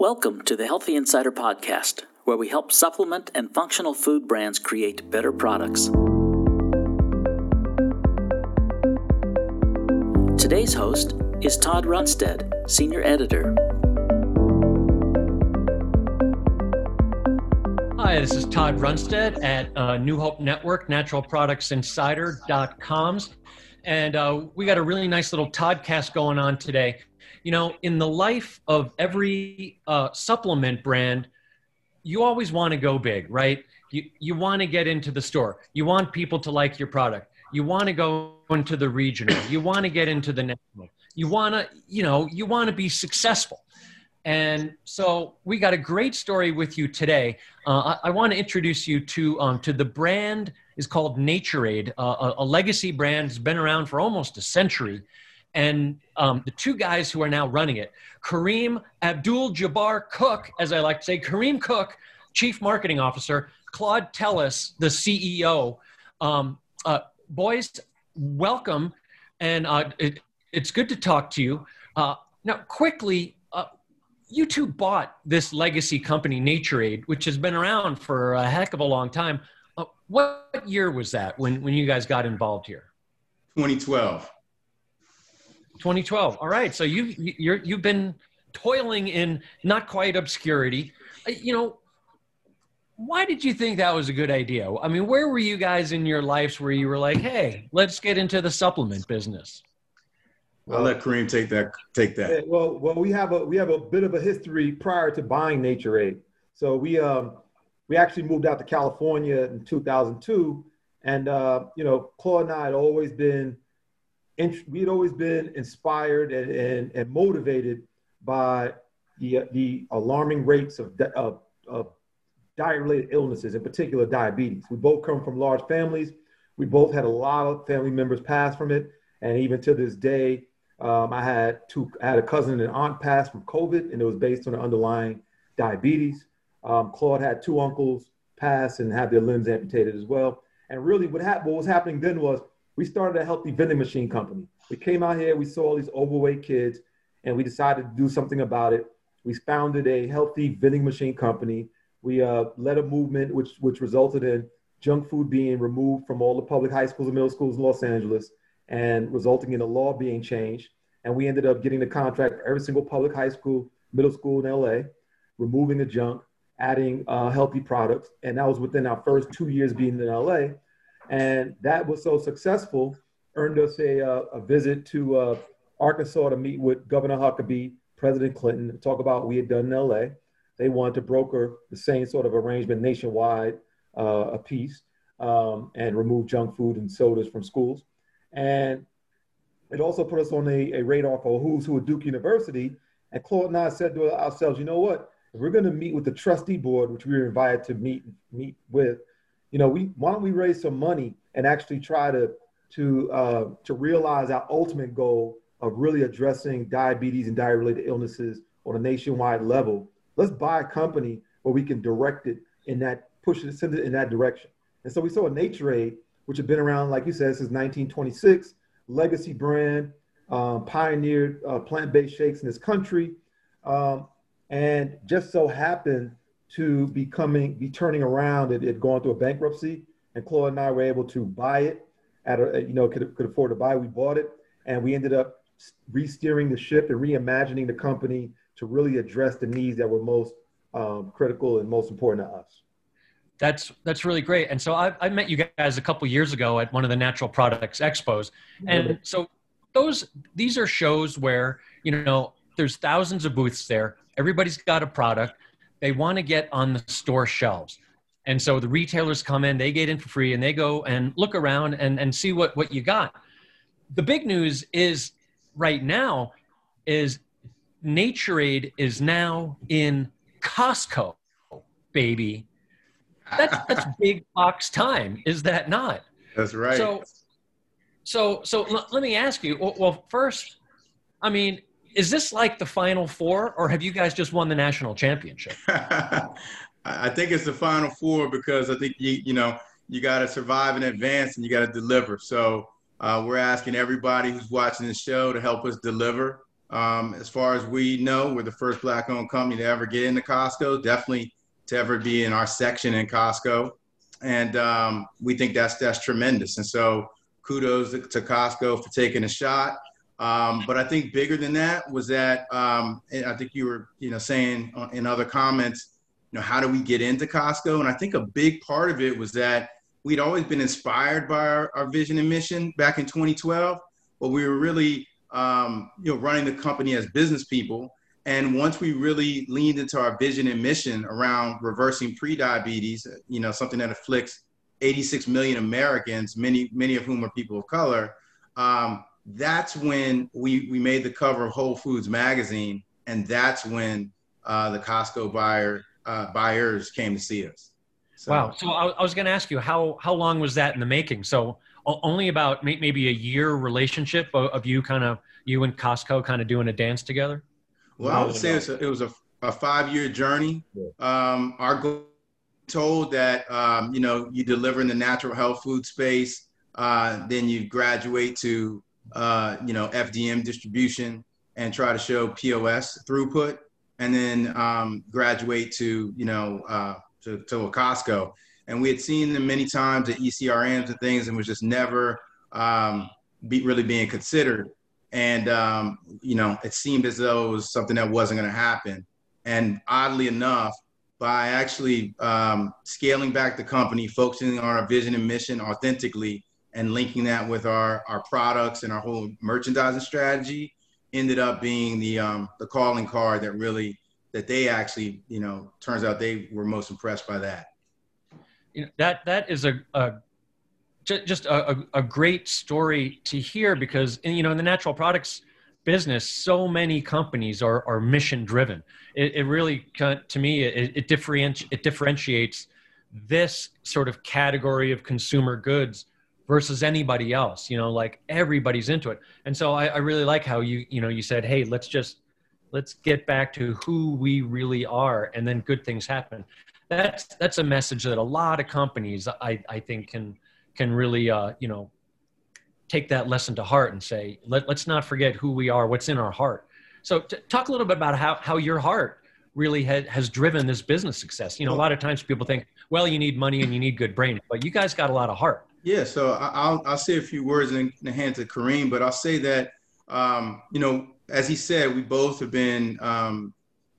Welcome to the Healthy Insider Podcast, where we help supplement and functional food brands create better products. Today's host is Todd Runstad, Senior Editor. Hi, this is Todd Runstad at uh, New Hope Network, naturalproductsinsider.coms. And uh, we got a really nice little Toddcast going on today you know, in the life of every uh, supplement brand, you always want to go big, right? You, you want to get into the store. You want people to like your product. You want to go into the regional. You want to get into the national. You want to, you know, you want to be successful. And so we got a great story with you today. Uh, I, I want to introduce you to um, to the brand is called Naturade, uh, a, a legacy brand has been around for almost a century and um, the two guys who are now running it, Kareem Abdul Jabbar Cook, as I like to say, Kareem Cook, Chief Marketing Officer, Claude Tellis, the CEO. Um, uh, boys, welcome, and uh, it, it's good to talk to you. Uh, now, quickly, uh, you two bought this legacy company, Naturade, which has been around for a heck of a long time. Uh, what year was that when, when you guys got involved here? 2012. 2012. All right. So you you're you've been toiling in not quite obscurity. Uh, you know, why did you think that was a good idea? I mean, where were you guys in your lives where you were like, "Hey, let's get into the supplement business"? I'll let Kareem take that. Take that. Well, well, we have a we have a bit of a history prior to buying Naturade. So we um we actually moved out to California in 2002, and uh, you know, Claude and I had always been we had always been inspired and, and, and motivated by the, the alarming rates of, of, of diet-related illnesses, in particular diabetes. We both come from large families. We both had a lot of family members pass from it, and even to this day, um, I had two. I had a cousin and an aunt pass from COVID, and it was based on the underlying diabetes. Um, Claude had two uncles pass and have their limbs amputated as well. And really, what, what was happening then was we started a healthy vending machine company. We came out here, we saw all these overweight kids, and we decided to do something about it. We founded a healthy vending machine company. We uh, led a movement which, which resulted in junk food being removed from all the public high schools and middle schools in Los Angeles and resulting in a law being changed. And we ended up getting the contract for every single public high school, middle school in LA, removing the junk, adding uh, healthy products. And that was within our first two years being in LA. And that was so successful, earned us a, uh, a visit to uh, Arkansas to meet with Governor Huckabee, President Clinton, talk about what we had done in LA. They wanted to broker the same sort of arrangement nationwide, uh, a piece, um, and remove junk food and sodas from schools. And it also put us on a, a radar for who's who at Duke University. And Claude and I said to ourselves, you know what? If we're going to meet with the trustee board, which we were invited to meet meet with, you know, we why don't we raise some money and actually try to to uh, to realize our ultimate goal of really addressing diabetes and diet-related illnesses on a nationwide level. Let's buy a company where we can direct it in that push it, send it in that direction. And so we saw a Naturade, which had been around, like you said, since 1926, legacy brand, um, pioneered uh, plant-based shakes in this country, um, and just so happened to be coming, be turning around. It had gone through a bankruptcy, and Claude and I were able to buy it at a, you know, could, could afford to buy. We bought it, and we ended up re-steering the ship and reimagining the company to really address the needs that were most um, critical and most important to us. That's that's really great. And so I, I met you guys a couple years ago at one of the natural products expos, and so those these are shows where you know there's thousands of booths there. Everybody's got a product they want to get on the store shelves. And so the retailers come in, they get in for free, and they go and look around and, and see what, what you got. The big news is right now is Naturade is now in Costco, baby. That's that's big box time, is that not? That's right. So, so so l- let me ask you. Well, well, first, I mean, is this like the final four or have you guys just won the national championship i think it's the final four because i think you you know you got to survive in advance and you got to deliver so uh, we're asking everybody who's watching the show to help us deliver Um, as far as we know, we're the first black-owned company to ever get into Costco. Definitely to ever be in our section in Costco, and um, we think that's that's tremendous. And so, kudos to, to Costco for taking a shot. Um, but I think bigger than that was that um, I think you were you know saying in other comments, you know, how do we get into Costco? And I think a big part of it was that we'd always been inspired by our, our vision and mission back in 2012, but we were really um, you know running the company as business people. And once we really leaned into our vision and mission around reversing prediabetes, you know, something that afflicts 86 million Americans, many many of whom are people of color. Um, that's when we, we made the cover of Whole Foods magazine, and that's when uh, the Costco buyer uh, buyers came to see us. So, wow! So I, I was going to ask you how how long was that in the making? So only about maybe a year relationship of, of you kind of you and Costco kind of doing a dance together. Well, I would say a, it was a, a five year journey. Um, our goal told that um, you know you deliver in the natural health food space, uh, then you graduate to uh, you know, FDM distribution and try to show POS throughput, and then um, graduate to, you know, uh, to, to a Costco. And we had seen them many times at ECRMs and things, and was just never um, be, really being considered. And um, you know, it seemed as though it was something that wasn't going to happen. And oddly enough, by actually um, scaling back the company, focusing on our vision and mission authentically, and linking that with our, our products and our whole merchandising strategy ended up being the um, the calling card that really that they actually you know turns out they were most impressed by that. You know, that that is a, a just a, a great story to hear because you know in the natural products business so many companies are, are mission driven it, it really to me it, it, it differentiates this sort of category of consumer goods versus anybody else you know like everybody's into it. And so I, I, really like how you you know you said hey let's just let's get back to who we really are and then good things happen. That's that's a message that a lot of companies i i think can can really uh you know take that lesson to heart and say Let, let's not forget who we are what's in our heart. So t- talk a little bit about how how your heart really ha- has driven this business success. You know a lot of times people think well you need money and you need good brain but you guys got a lot of heart yeah, so I'll I'll say a few words in the hands of Kareem, but I'll say that um, you know, as he said, we both have been um,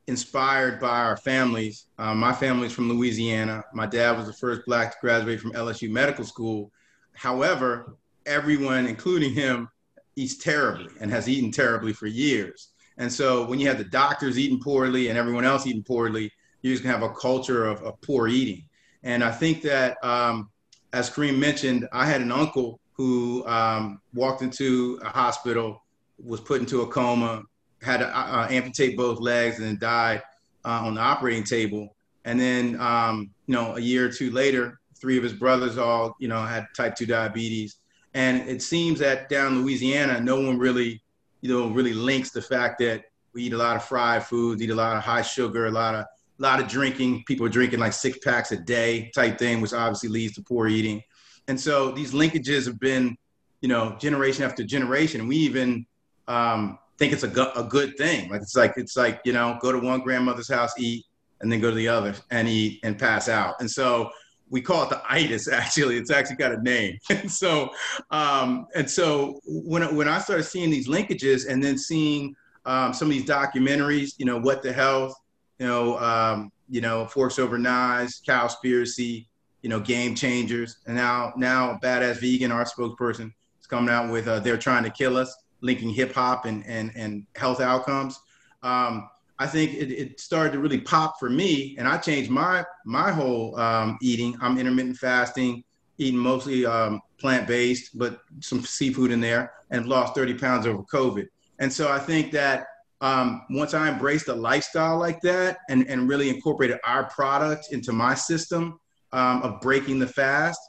inspired by our families. Um, my family's from Louisiana. My dad was the first black to graduate from LSU Medical School. However, everyone, including him, eats terribly and has eaten terribly for years. And so when you have the doctors eating poorly and everyone else eating poorly, you're just gonna have a culture of, of poor eating. And I think that um, as Kareem mentioned, I had an uncle who um, walked into a hospital, was put into a coma, had to uh, amputate both legs, and then died uh, on the operating table. And then, um, you know, a year or two later, three of his brothers all, you know, had type 2 diabetes. And it seems that down in Louisiana, no one really, you know, really links the fact that we eat a lot of fried foods, eat a lot of high sugar, a lot of a lot of drinking. People are drinking like six packs a day type thing, which obviously leads to poor eating. And so these linkages have been, you know, generation after generation. We even um, think it's a, a good thing. Like it's like it's like you know, go to one grandmother's house, eat, and then go to the other and eat and pass out. And so we call it the itis. Actually, it's actually got a name. and so um, and so when when I started seeing these linkages and then seeing um, some of these documentaries, you know, what the health you know, um, you know, Forks Over Knives, Cowspiracy, you know, Game Changers, and now now Badass Vegan, our spokesperson, is coming out with uh, They're Trying to Kill Us, linking hip hop and, and, and health outcomes. Um, I think it, it, started to really pop for me, and I changed my my whole um, eating. I'm intermittent fasting, eating mostly um, plant based, but some seafood in there, and lost 30 pounds over COVID. And so I think that um, once I embraced a lifestyle like that and, and really incorporated our product into my system um, of breaking the fast,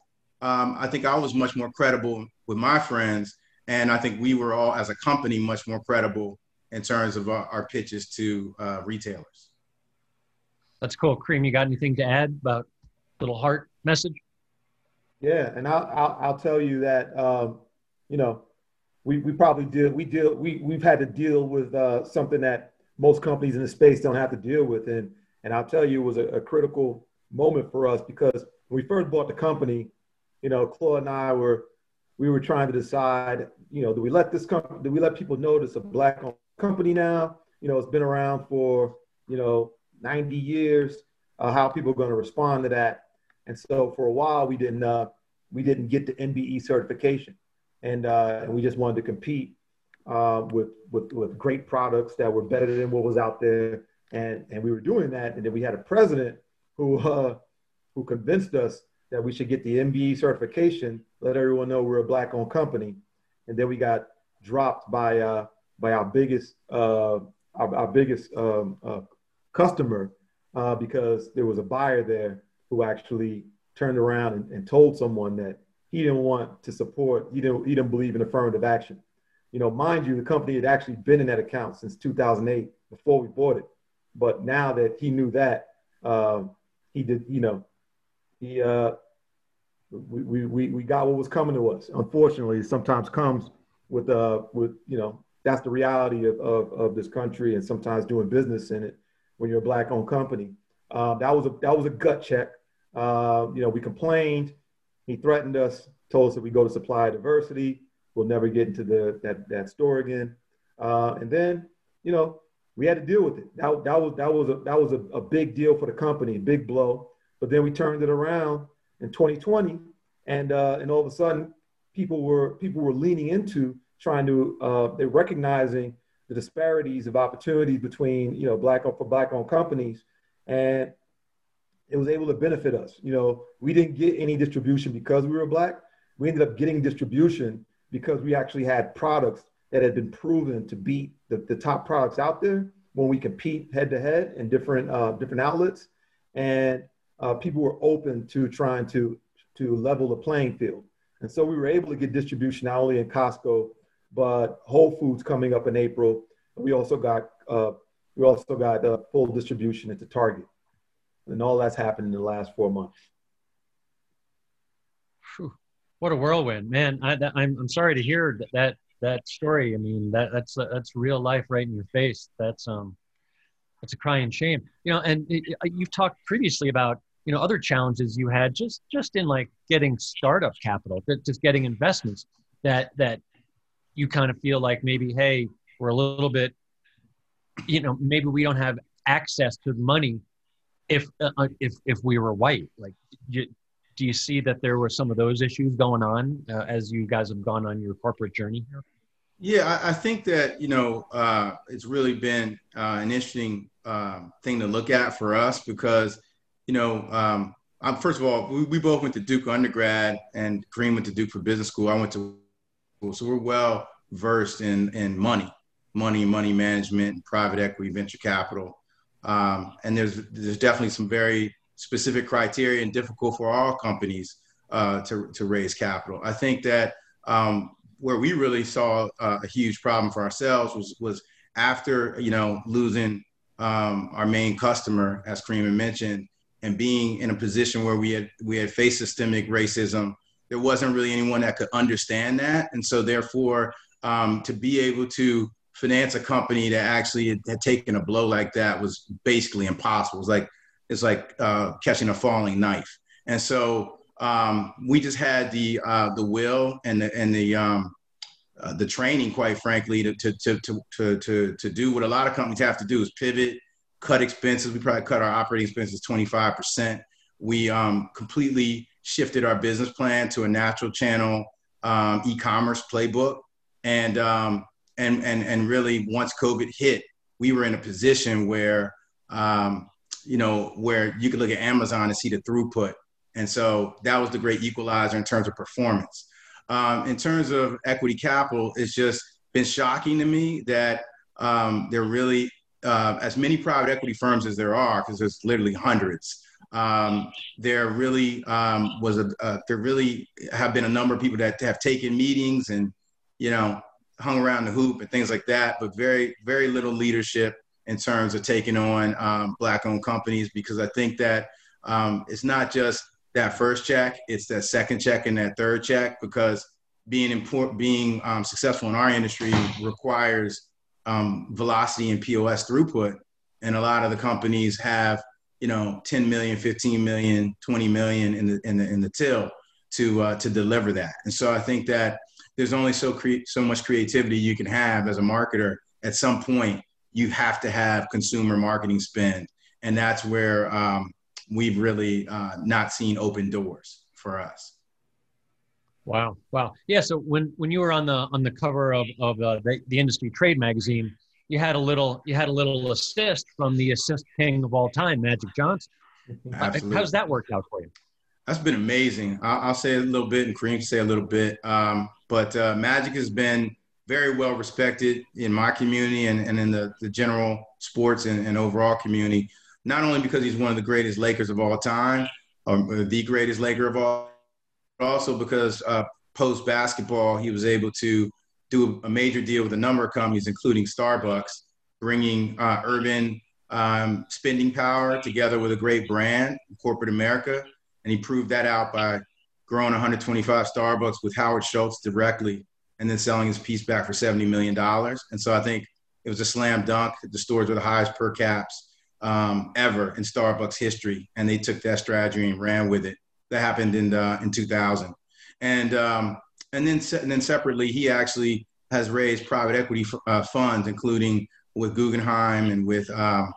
um, I think I was much more credible with my friends. And I think we were all, as a company, much more credible in terms of our, our pitches to uh, retailers. That's cool. Kareem, you got anything to add about little heart message? Yeah, and I'll, I'll, I'll tell you that, um, you know, we, we probably deal we deal we we've had to deal with uh, something that most companies in the space don't have to deal with, and and I'll tell you, it was a, a critical moment for us because when we first bought the company, you know, Claude and I were we were trying to decide, you know, do we let this company, do we let people know it's a black company now? You know, it's been around for you know 90 years. Uh, how people are going to respond to that? And so for a while, we didn't uh, we didn't get the MBE certification and uh, we just wanted to compete uh, with with with great products that were better than what was out there, and and we were doing that, and then we had a president who uh, who convinced us that we should get the MBE certification, let everyone know we're a black-owned company, and then we got dropped by uh, by our biggest uh, our, our biggest um, uh, customer uh, because there was a buyer there who actually turned around and, and told someone that he didn't want to support, he didn't, he didn't believe in affirmative action. You know, mind you, the company had actually been in that account since 2008 before we bought it. But now that he knew that, uh, he did, you know, he, uh, we, we, we got what was coming to us. Unfortunately, it sometimes comes with, uh, with, you know, that's the reality of, of, of this country and sometimes doing business in it when you're a black owned company. Um, that was a, that was a gut check. Uh, you know, we complained, he threatened us, told us that we go to supply diversity, we'll never get into the that that store again. Uh, and then, you know, we had to deal with it. That, that was that was a that was a, a big deal for the company, big blow. But then we turned it around in 2020, and uh, and all of a sudden, people were people were leaning into trying to uh, they're recognizing the disparities of opportunities between you know black owned for black owned companies, and it was able to benefit us. You know, we didn't get any distribution because we were black. We ended up getting distribution because we actually had products that had been proven to beat the, the top products out there when we compete head to head in different uh, different outlets, and uh, people were open to trying to to level the playing field. And so we were able to get distribution not only in Costco, but Whole Foods coming up in April. We also got uh, we also got uh, full distribution into Target and all that's happened in the last four months. What a whirlwind, man! I, am I'm, I'm sorry to hear that, that that story. I mean, that that's that's real life right in your face. That's um, that's a crying shame. You know, and it, you've talked previously about you know other challenges you had just just in like getting startup capital, just getting investments that that you kind of feel like maybe hey we're a little bit you know maybe we don't have access to money if uh, uh, if if we were white like you, do you see that there were some of those issues going on uh, as you guys have gone on your corporate journey here? Yeah i, I think that you know uh, it's really been uh, an interesting um, thing to look at for us because you know um, I'm, first of all we, we, both went to duke undergrad and kareem went to duke for business school. I went to so we're well versed in in money money money management private equity venture capital um, and there's there's definitely some very specific criteria and difficult for all companies uh, to to raise capital. I think that um, where we really saw uh, a huge problem for ourselves was was after you know losing um, our main customer, as Kareem mentioned, and being in a position where we had we had faced systemic racism. There wasn't really anyone that could understand that, and so therefore, um, to be able to finance a company that actually had, taken a blow like that was basically impossible. It's like it's like uh, catching a falling knife. And so um, we just had the uh, the will and the and the um, uh, the training, quite frankly, to, to to to to to do what a lot of companies have to do is pivot, cut expenses. We probably cut our operating expenses twenty five percent. We um, completely shifted our business plan to a natural channel um, e-commerce playbook, and um, and and and really once COVID hit, we were in a position where um, you know where you could look at Amazon and see the throughput, and so that was the great equalizer in terms of performance. Um, in terms of equity capital, it's just been shocking to me that um, there really uh, as many private equity firms as there are, because there's literally hundreds. Um, there really um, was a, uh, there really have been a number of people that have taken meetings and you know hung around the hoop and things like that, but very, very little leadership in terms of taking on um, black owned companies because I think that um, it's not just that first check, it's that second check and that third check because being important, being um, successful in our industry requires um, velocity and POS throughput. And a lot of the companies have, you know, 10 million, 15 million, 20 million in the in the in the till to uh, to deliver that. And so I think that there's only so cre- so much creativity you can have as a marketer. At some point, you have to have consumer marketing spend, and that's where um, we've really uh, not seen open doors for us. Wow, wow, yeah. So when when you were on the on the cover of of uh, the, the industry trade magazine, you had a little you had a little assist from the assist king of all time, Magic Johnson. Absolutely. How's that worked out for you? That's been amazing. I'll, I'll say a little bit, and Kareem say a little bit. Um, but uh, Magic has been very well respected in my community and, and in the, the general sports and, and overall community. Not only because he's one of the greatest Lakers of all time, or the greatest Laker of all but also because uh, post basketball, he was able to do a major deal with a number of companies, including Starbucks, bringing uh, urban um, spending power together with a great brand, corporate America. And he proved that out by growing 125 Starbucks with Howard Schultz directly and then selling his piece back for $70 million. And so I think it was a slam dunk. The stores were the highest per caps um, ever in Starbucks history. And they took that strategy and ran with it that happened in uh, in 2000, and um, and then and then separately, he actually has raised private equity uh, funds, including with Guggenheim and with um,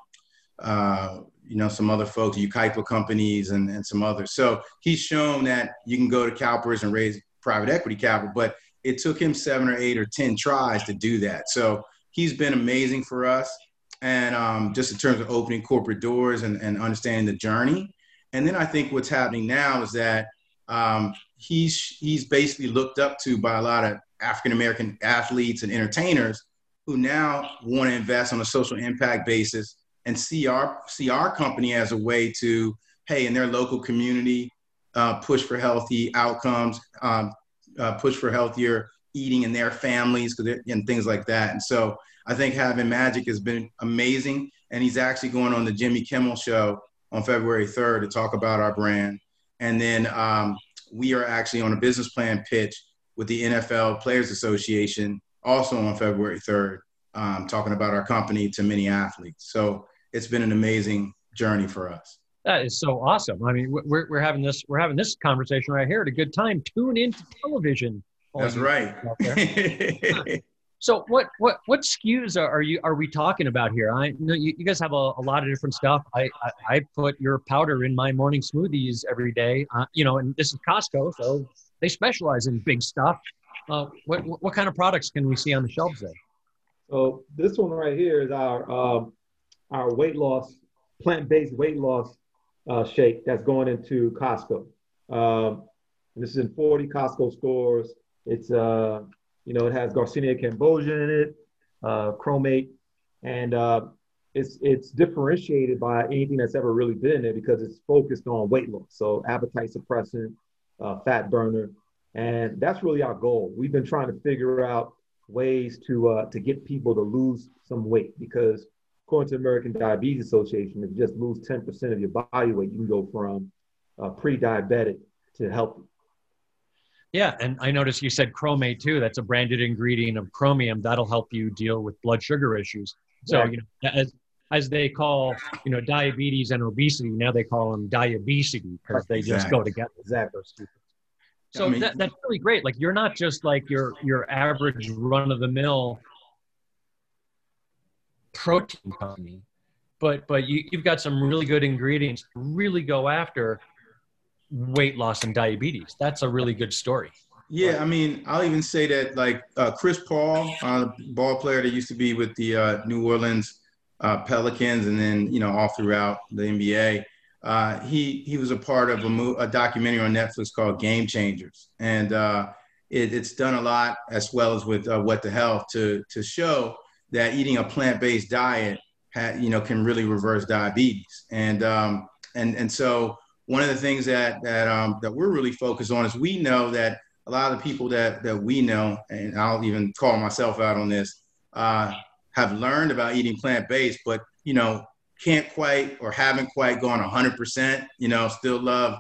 uh, you know some other folks, Yucaipa companies, and, and some others. So he's shown that you can go to CalPERS and raise private equity capital, but it took him seven or eight or ten tries to do that. So he's been amazing for us, and um, just in terms of opening corporate doors and, and understanding the journey. And then I think what's happening now is that um, he's he's basically looked up to by a lot of African American athletes and entertainers who now want to invest on a social impact basis and see our see our company as a way to hey in their local community uh, push for healthy outcomes, um, uh, push for healthier eating in their families and things like that. And so I think having Magic has been amazing. And he's actually going on the Jimmy Kimmel show on February 3rd to talk about our brand. And then um, we are actually on a business plan pitch with the NFL Players Association also on February 3rd, um, talking about our company to many athletes. So it's been an amazing journey for us. That is so awesome. I mean, we're, we're having this we're having this conversation right here at a good time. Tune into television. That's right. So what what what SKUs are, are you are we talking about here? I know you, you guys have a, a, lot of different stuff. I, I, I put your powder in my morning smoothies every day. Uh, you know, and this is Costco, so they specialize in big stuff. Uh, what what kind of products can we see on the shelves there? So this one right here is our um, our weight loss plant based weight loss uh, shake that's going into Costco. Um, this is in 40 Costco stores. It's uh, you know, it has Garcinia cambogia in it, uh, Chromax, and uh, it's it's differentiated by anything that's ever really been there because it's focused on weight loss, so appetite suppressant, uh, fat burner, and that's really our goal. We've been trying to figure out ways to uh, to get people to lose some weight because according to the American Diabetes Association, if you just lose 10% of your body weight, you can go from uh, pre-diabetic to healthy. Yeah, and I noticed you said Chromax too. That's a branded ingredient of chromium that'll help you deal with blood sugar issues. So yeah. you know, as as they call you know diabetes and obesity, now they call them diabetes because they exactly. just go together. Exactly. So I mean, that, that's really great. Like you're not just like your your average run of the mill protein company, but but you, you've got some really good ingredients really go after weight loss and diabetes. That's a really good story. Yeah, I mean, I'll even say that like uh, Chris Paul, uh, ball player that used to be with the uh, New Orleans uh, Pelicans, and then you know all throughout the NBA. Uh, he he was a part of a, mo- a, documentary on Netflix called Game Changers, and uh, it, it's done a lot as well as with What the Health to to show that eating a plant based diet, you know, can really reverse diabetes, and um, and and so one of the things that that um, that we're really focused on is we know that a lot of the people that that we know, and I'll even call myself out on this, uh, have learned about eating plant based, but you know can't quite or haven't quite gone 100%. You know, still love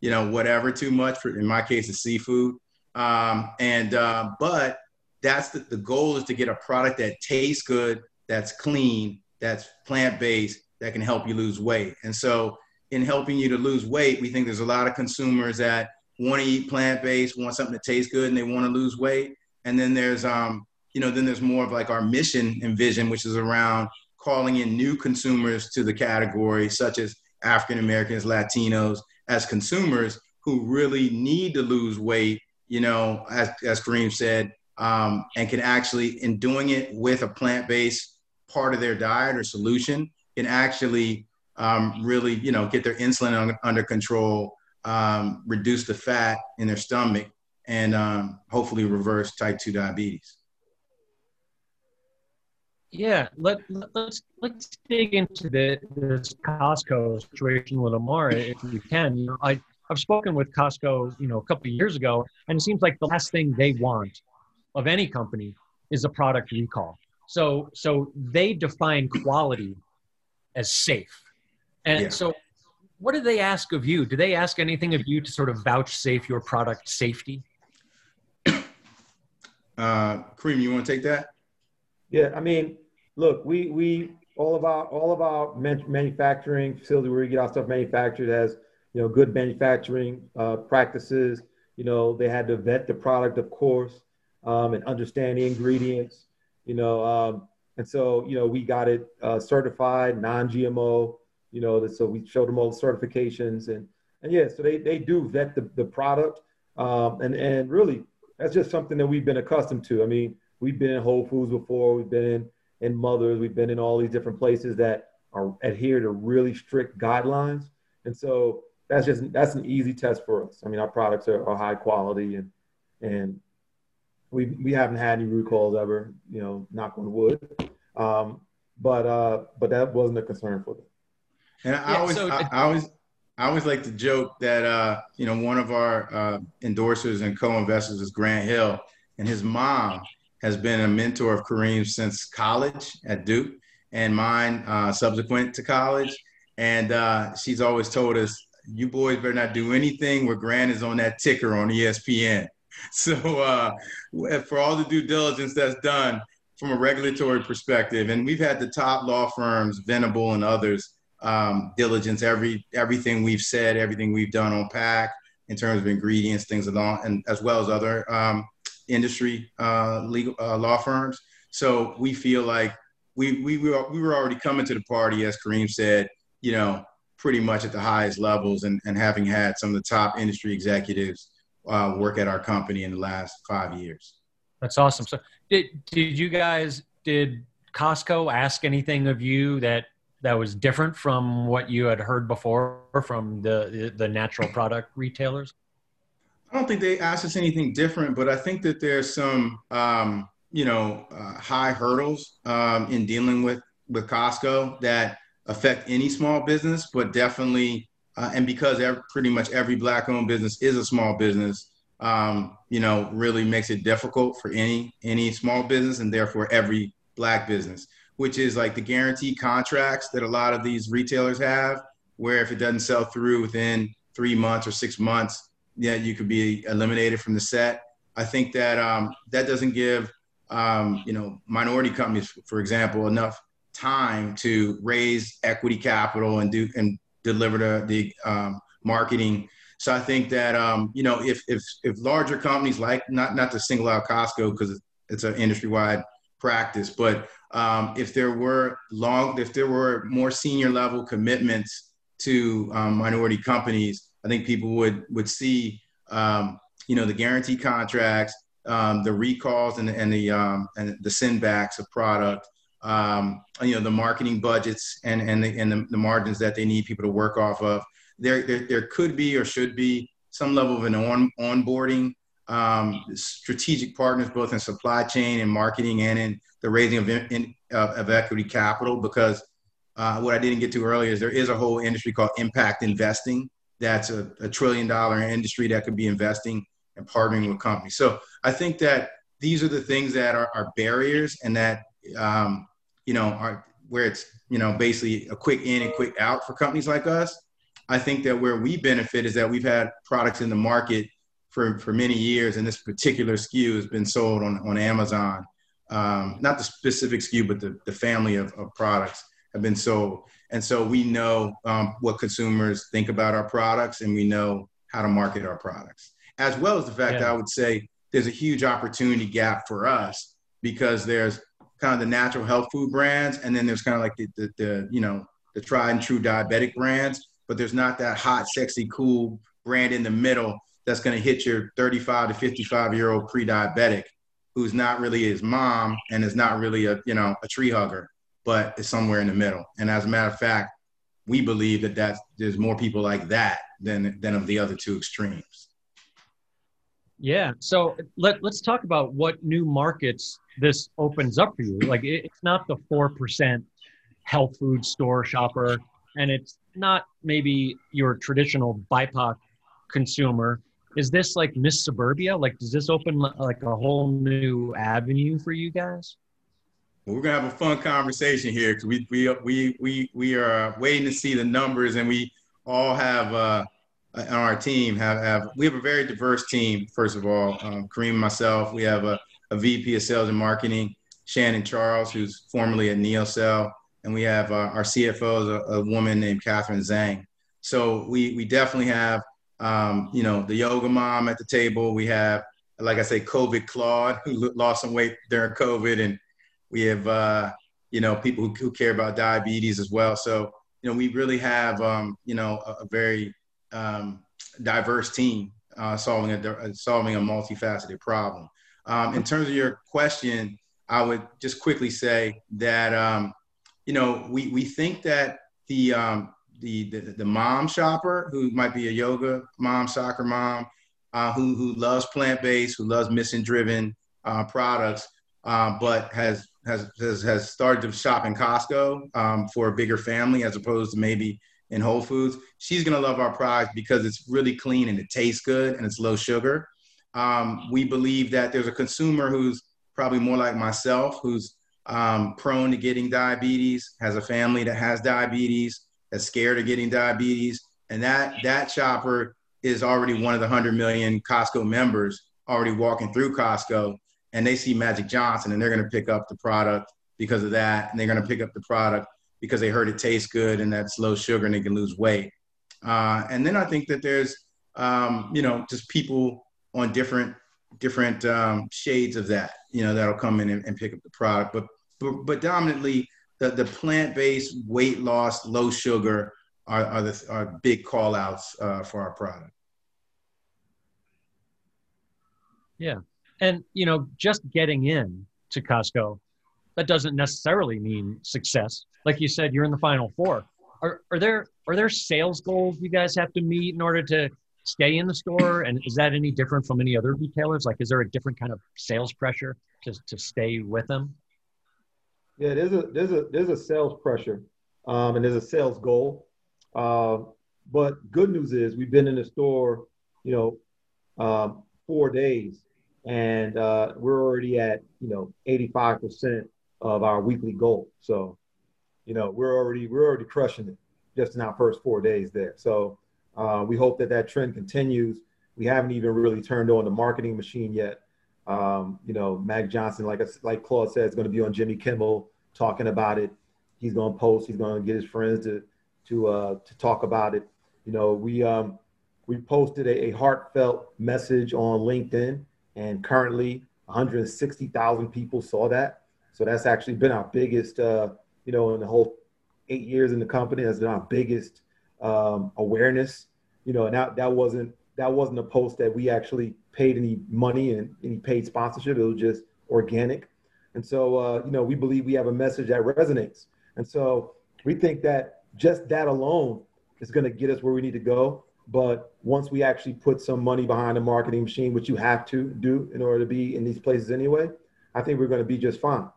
you know whatever too much. For in my case, it's seafood. Um, and uh, but that's the, the goal is to get a product that tastes good, that's clean, that's plant based, that can help you lose weight. And so, in helping you to lose weight, we think there's a lot of consumers that want to eat plant based, want something that tastes good, and they want to lose weight. And then there's um, you know, then there's more of like our mission and vision, which is around calling in new consumers to the category, such as African Americans, Latinos, as consumers who really need to lose weight, you know, as, as Kareem said, um, and can actually, in doing it with a plant based part of their diet or solution, can actually um, really, you know, get their insulin under, under control, um, reduce the fat in their stomach, and um, hopefully reverse type 2 diabetes. Yeah, let, let's let's dig into the, this Costco situation a little more, if you can. You know, I I've spoken with Costco, you know, a couple of years ago, and it seems like the last thing they want of any company is a product recall. So so they define quality as safe, and yeah. so what do they ask of you? Do they ask anything of you to sort of vouchsafe your product safety? Uh, Kareem, you want to take that? Yeah, I mean, look, we we all of our all of our manufacturing facility where we get our stuff manufactured has you know good manufacturing uh, practices. You know, they had to vet the product, of course, um, and understand the ingredients. You know, um, and so you know we got it uh, certified, non-GMO. You know, so we showed them all the certifications and and yeah, so they they do vet the the product. Um, and and really, that's just something that we've been accustomed to. I mean, we've been in Whole Foods before. We've been in in Mothers. We've been in all these different places that are adhere to really strict guidelines. And so that's just that's an easy test for us. I mean, our products are, are high quality and and we we haven't had any recalls ever, you know, knock on wood. Um, but uh, but that wasn't a concern for them. And I, yeah, always so I, I, always I always like to joke that uh, you know one of our uh, endorsers and co-investors is Grant Hill, and his mom has been a mentor of Kareem since college at Duke and mine uh, subsequent to college. And uh, she's always told us, you boys better not do anything where Grant is on that ticker on ESPN. So uh, for all the due diligence that's done from a regulatory perspective, and we've had the top law firms, Venable and others, um, diligence every everything we've said, everything we've done on PAC in terms of ingredients, things along, and as well as other um, industry uh, legal uh, law firms. So we feel like we we were we were already coming to the party, as Kareem said, you know, pretty much at the highest levels, and and having had some of the top industry executives uh, work at our company in the last five years. That's awesome. So did did you guys did Costco ask anything of you that that was different from what you had heard before from the the natural product retailers? I don't think they asked us anything different, but I think that there's some, um, you know, uh, high hurdles um, in dealing with with Costco that affect any small business, but definitely, uh, and because every, pretty much every black-owned business is a small business, um, you know, really makes it difficult for any any small business, and therefore every black business, which is like the guaranteed contracts that a lot of these retailers have, where if it doesn't sell through within three months or six months yeah, you could be eliminated from the set. I think that um, that doesn't give um, you know minority companies, for example, enough time to raise equity capital and do and deliver the, the um, marketing. So I think that um, you know if if if larger companies like not not to single out Costco because it's an industry wide practice, but um, if there were long if there were more senior level commitments to um, minority companies I think people would would see um, you know the guarantee contracts, um, the recalls, and, and the um, and the send backs of product. Um, you know the marketing budgets and and the and the, the, margins that they need people to work off of. There, there there could be or should be some level of an on onboarding um, strategic partners both in supply chain and marketing and in the raising of in, of, of equity capital because uh, what I didn't get to earlier is there is a whole industry called impact investing that's a, a trillion dollar industry that could be investing and partnering with companies. So I think that these are the things that are, are barriers and that, um, you know, are where it's, you know, basically a quick in and quick out for companies like us. I think that where we benefit is that we've had products in the market for, for many years, and this particular SKU has been sold on, on Amazon. Um, not the specific SKU, but the, the family of, of products have been sold. And so we know um, what consumers think about our products and we know how to market our products, as well as the fact yeah. that I would say there's a huge opportunity gap for us because there's kind of the natural health food brands and then there's kind of like the, the, the you know, the tried and true diabetic brands, but there's not that hot, sexy, cool brand in the middle that's going to hit your 35 to 55 year old pre-diabetic who's not really his mom and is not really a you know a tree hugger but is somewhere in the middle. And as a matter of fact we believe that that's, there's more people like that than than of the other two extremes. Yeah so let, let's talk about what new markets this opens up for you like it, it's not the 4% health food store shopper and it's not maybe your traditional bipoc consumer is this like Miss Suburbia? Like, does this open like a whole new avenue for you guys? we're gonna have a fun conversation here because we we we we we are waiting to see the numbers, and we all have uh, on our team have have we have a very diverse team. First of all, um, Kareem myself, we have a, a VP of Sales and Marketing, Shannon Charles, who's formerly at NeoCell, and we have uh, our CFO is a, a woman named Catherine Zhang. So we we definitely have um, you know, the yoga mom at the table. We have, like I say, COVID Claude, who lost some weight during COVID. And we have, uh, you know, people who, who, care about diabetes as well. So, you know, we really have, um, you know, a, a very um, diverse team uh, solving a solving a multifaceted problem. Um, in terms of your question, I would just quickly say that, um, you know, we, we think that the, um, the, the, the mom shopper who might be a yoga mom, soccer mom, uh, who who loves plant based, who loves mission driven uh, products, uh, but has, has has has started to shop in Costco um, for a bigger family as opposed to maybe in Whole Foods. She's gonna love our product because it's really clean and it tastes good and it's low sugar. Um, we believe that there's a consumer who's probably more like myself, who's um, prone to getting diabetes, has a family that has diabetes, that's scared of getting diabetes, and that that shopper is already one of the 100 million Costco members already walking through Costco, and they see Magic Johnson, and they're going to pick up the product because of that, and they're going to pick up the product because they heard it tastes good and that's low sugar and they can lose weight. Uh, and then I think that there's, um, you know, just people on different different um, shades of that, you know, that'll come in and, and pick up the product. But, but, but dominantly, the, the plant-based weight loss, low sugar are, are, the, are big call outs uh, for our product. Yeah. And, you know, just getting in to Costco, that doesn't necessarily mean success. Like you said, you're in the final four. Are, are there are there sales goals you guys have to meet in order to stay in the store? And is that any different from any other retailers? Like, is there a different kind of sales pressure to, to stay with them? Yeah, there's a there's a there's a sales pressure, um, and there's a sales goal. Uh, but good news is we've been in the store, you know, um, four days, and uh, we're already at you know 85 percent of our weekly goal. So, you know, we're already we're already crushing it just in our first four days there. So uh, we hope that that trend continues. We haven't even really turned on the marketing machine yet. Um, you know, Mag Johnson, like like Claude said, is going to be on Jimmy Kimmel talking about it. He's going to post. He's going to get his friends to to uh, to talk about it. You know, we um, we posted a, a heartfelt message on LinkedIn, and currently 160,000 people saw that. So that's actually been our biggest, uh, you know, in the whole eight years in the company. That's been our biggest um, awareness. You know, and that that wasn't that wasn't a post that we actually paid any money and any paid sponsorship. It was just organic. And so, uh, you know, we believe we have a message that resonates. And so we think that just that alone is going to get us where we need to go. But once we actually put some money behind the marketing machine, which you have to do in order to be in these places anyway, I think we're going to be just fine.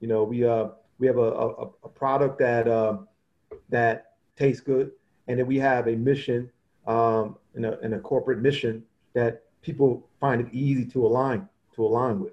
You know, we uh, we have a, a, a product that uh, that tastes good, and then we have a mission um, and, a, and a corporate mission that people find it easy to align to align with.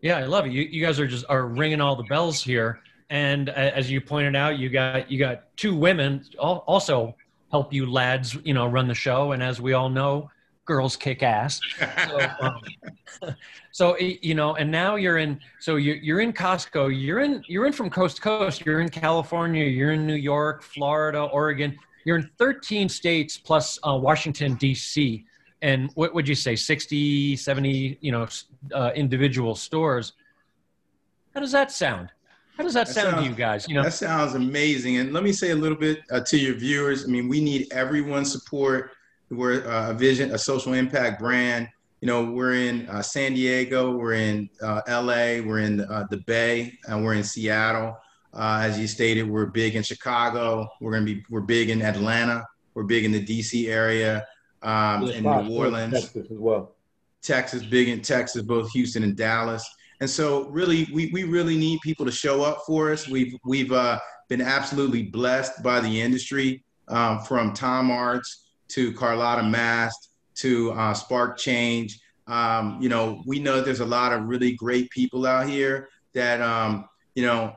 Yeah, I love it. You, you guys are just are ringing all the bells here. And as you pointed out, you got you got two women also help you lads, you know, run the show. And as we all know, girls kick ass. So, um, so, you know, and now you're in. So you're, you're in Costco. You're in. You're in from coast to coast. You're in California. You're in New York, Florida, Oregon. You're in 13 states plus uh, Washington D.C. And what would you say, 60, 70, you know, uh, individual stores? How does that sound? How does that, that sound sounds, to you guys? You know, that sounds amazing. And let me say a little bit uh, to your viewers. I mean, we need everyone's support. We're uh, a vision, a social impact brand. You know, we're in uh, San Diego, we're in uh, LA, we're in uh, the Bay, and we're in Seattle. Uh, as you stated, we're big in Chicago. We're to be we're big in Atlanta. We're big in the DC area, um, in New Orleans, Texas as well. Texas, big in Texas, both Houston and Dallas. And so, really, we, we really need people to show up for us. We've we've uh, been absolutely blessed by the industry, um, from Tom Aarts to Carlotta Mast to uh, Spark Change. Um, you know, we know there's a lot of really great people out here that um, you know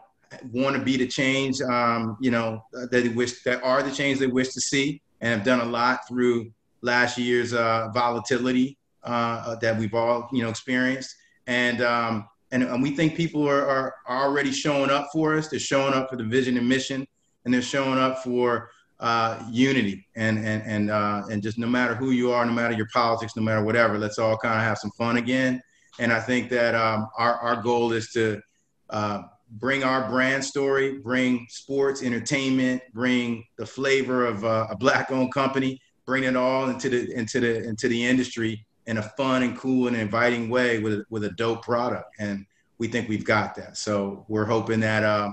want to be the change, um, you know, that they wish that are the change they wish to see, and have done a lot through last year's uh, volatility uh, that we've all, you know, experienced. And um, and, and we think people are, are, are already showing up for us. They're showing up for the vision and mission, and they're showing up for uh, unity and and and uh, and just no matter who you are, no matter your politics, no matter whatever, let's all kind of have some fun again. And I think that um, our our goal is to uh, bring our brand story, bring sports, entertainment, bring the flavor of uh, a black-owned company, bring it all into the into the into the industry in a fun and cool and inviting way with with a dope product. And we think we've got that. So we're hoping that uh,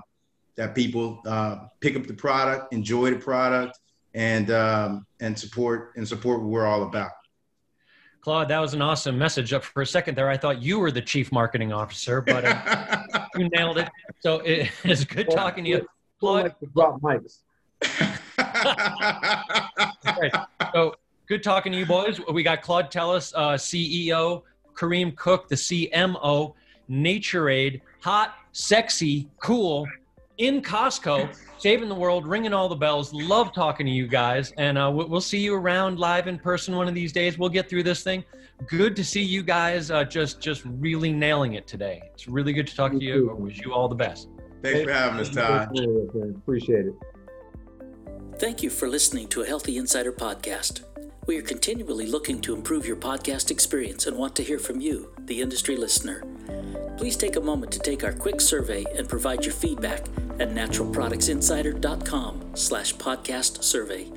that people uh, pick up the product, enjoy the product, and um, and support and support what we're all about. Claude, that was an awesome message. Up for a second there, I thought you were the chief marketing officer, but uh, you nailed it. So it, it's good talking to you, Claude. Like to drop mics. right. So good talking to you, boys. We got Claude Tellis, uh, CEO, Kareem Cook, the CMO, Naturade, hot, sexy, cool, in Costco, saving the world, ringing all the bells. Love talking to you guys, and uh, we'll see you around live in person one of these days. We'll get through this thing. Good to see you guys uh, just just really nailing it today. It's really good to talk to you. I wish you all the best. Thanks for having us, Todd. Appreciate it. Thank you for listening to a Healthy Insider podcast. We are continually looking to improve your podcast experience and want to hear from you, the industry listener. Please take a moment to take our quick survey and provide your feedback at naturalproductsinsider.com slash podcast survey.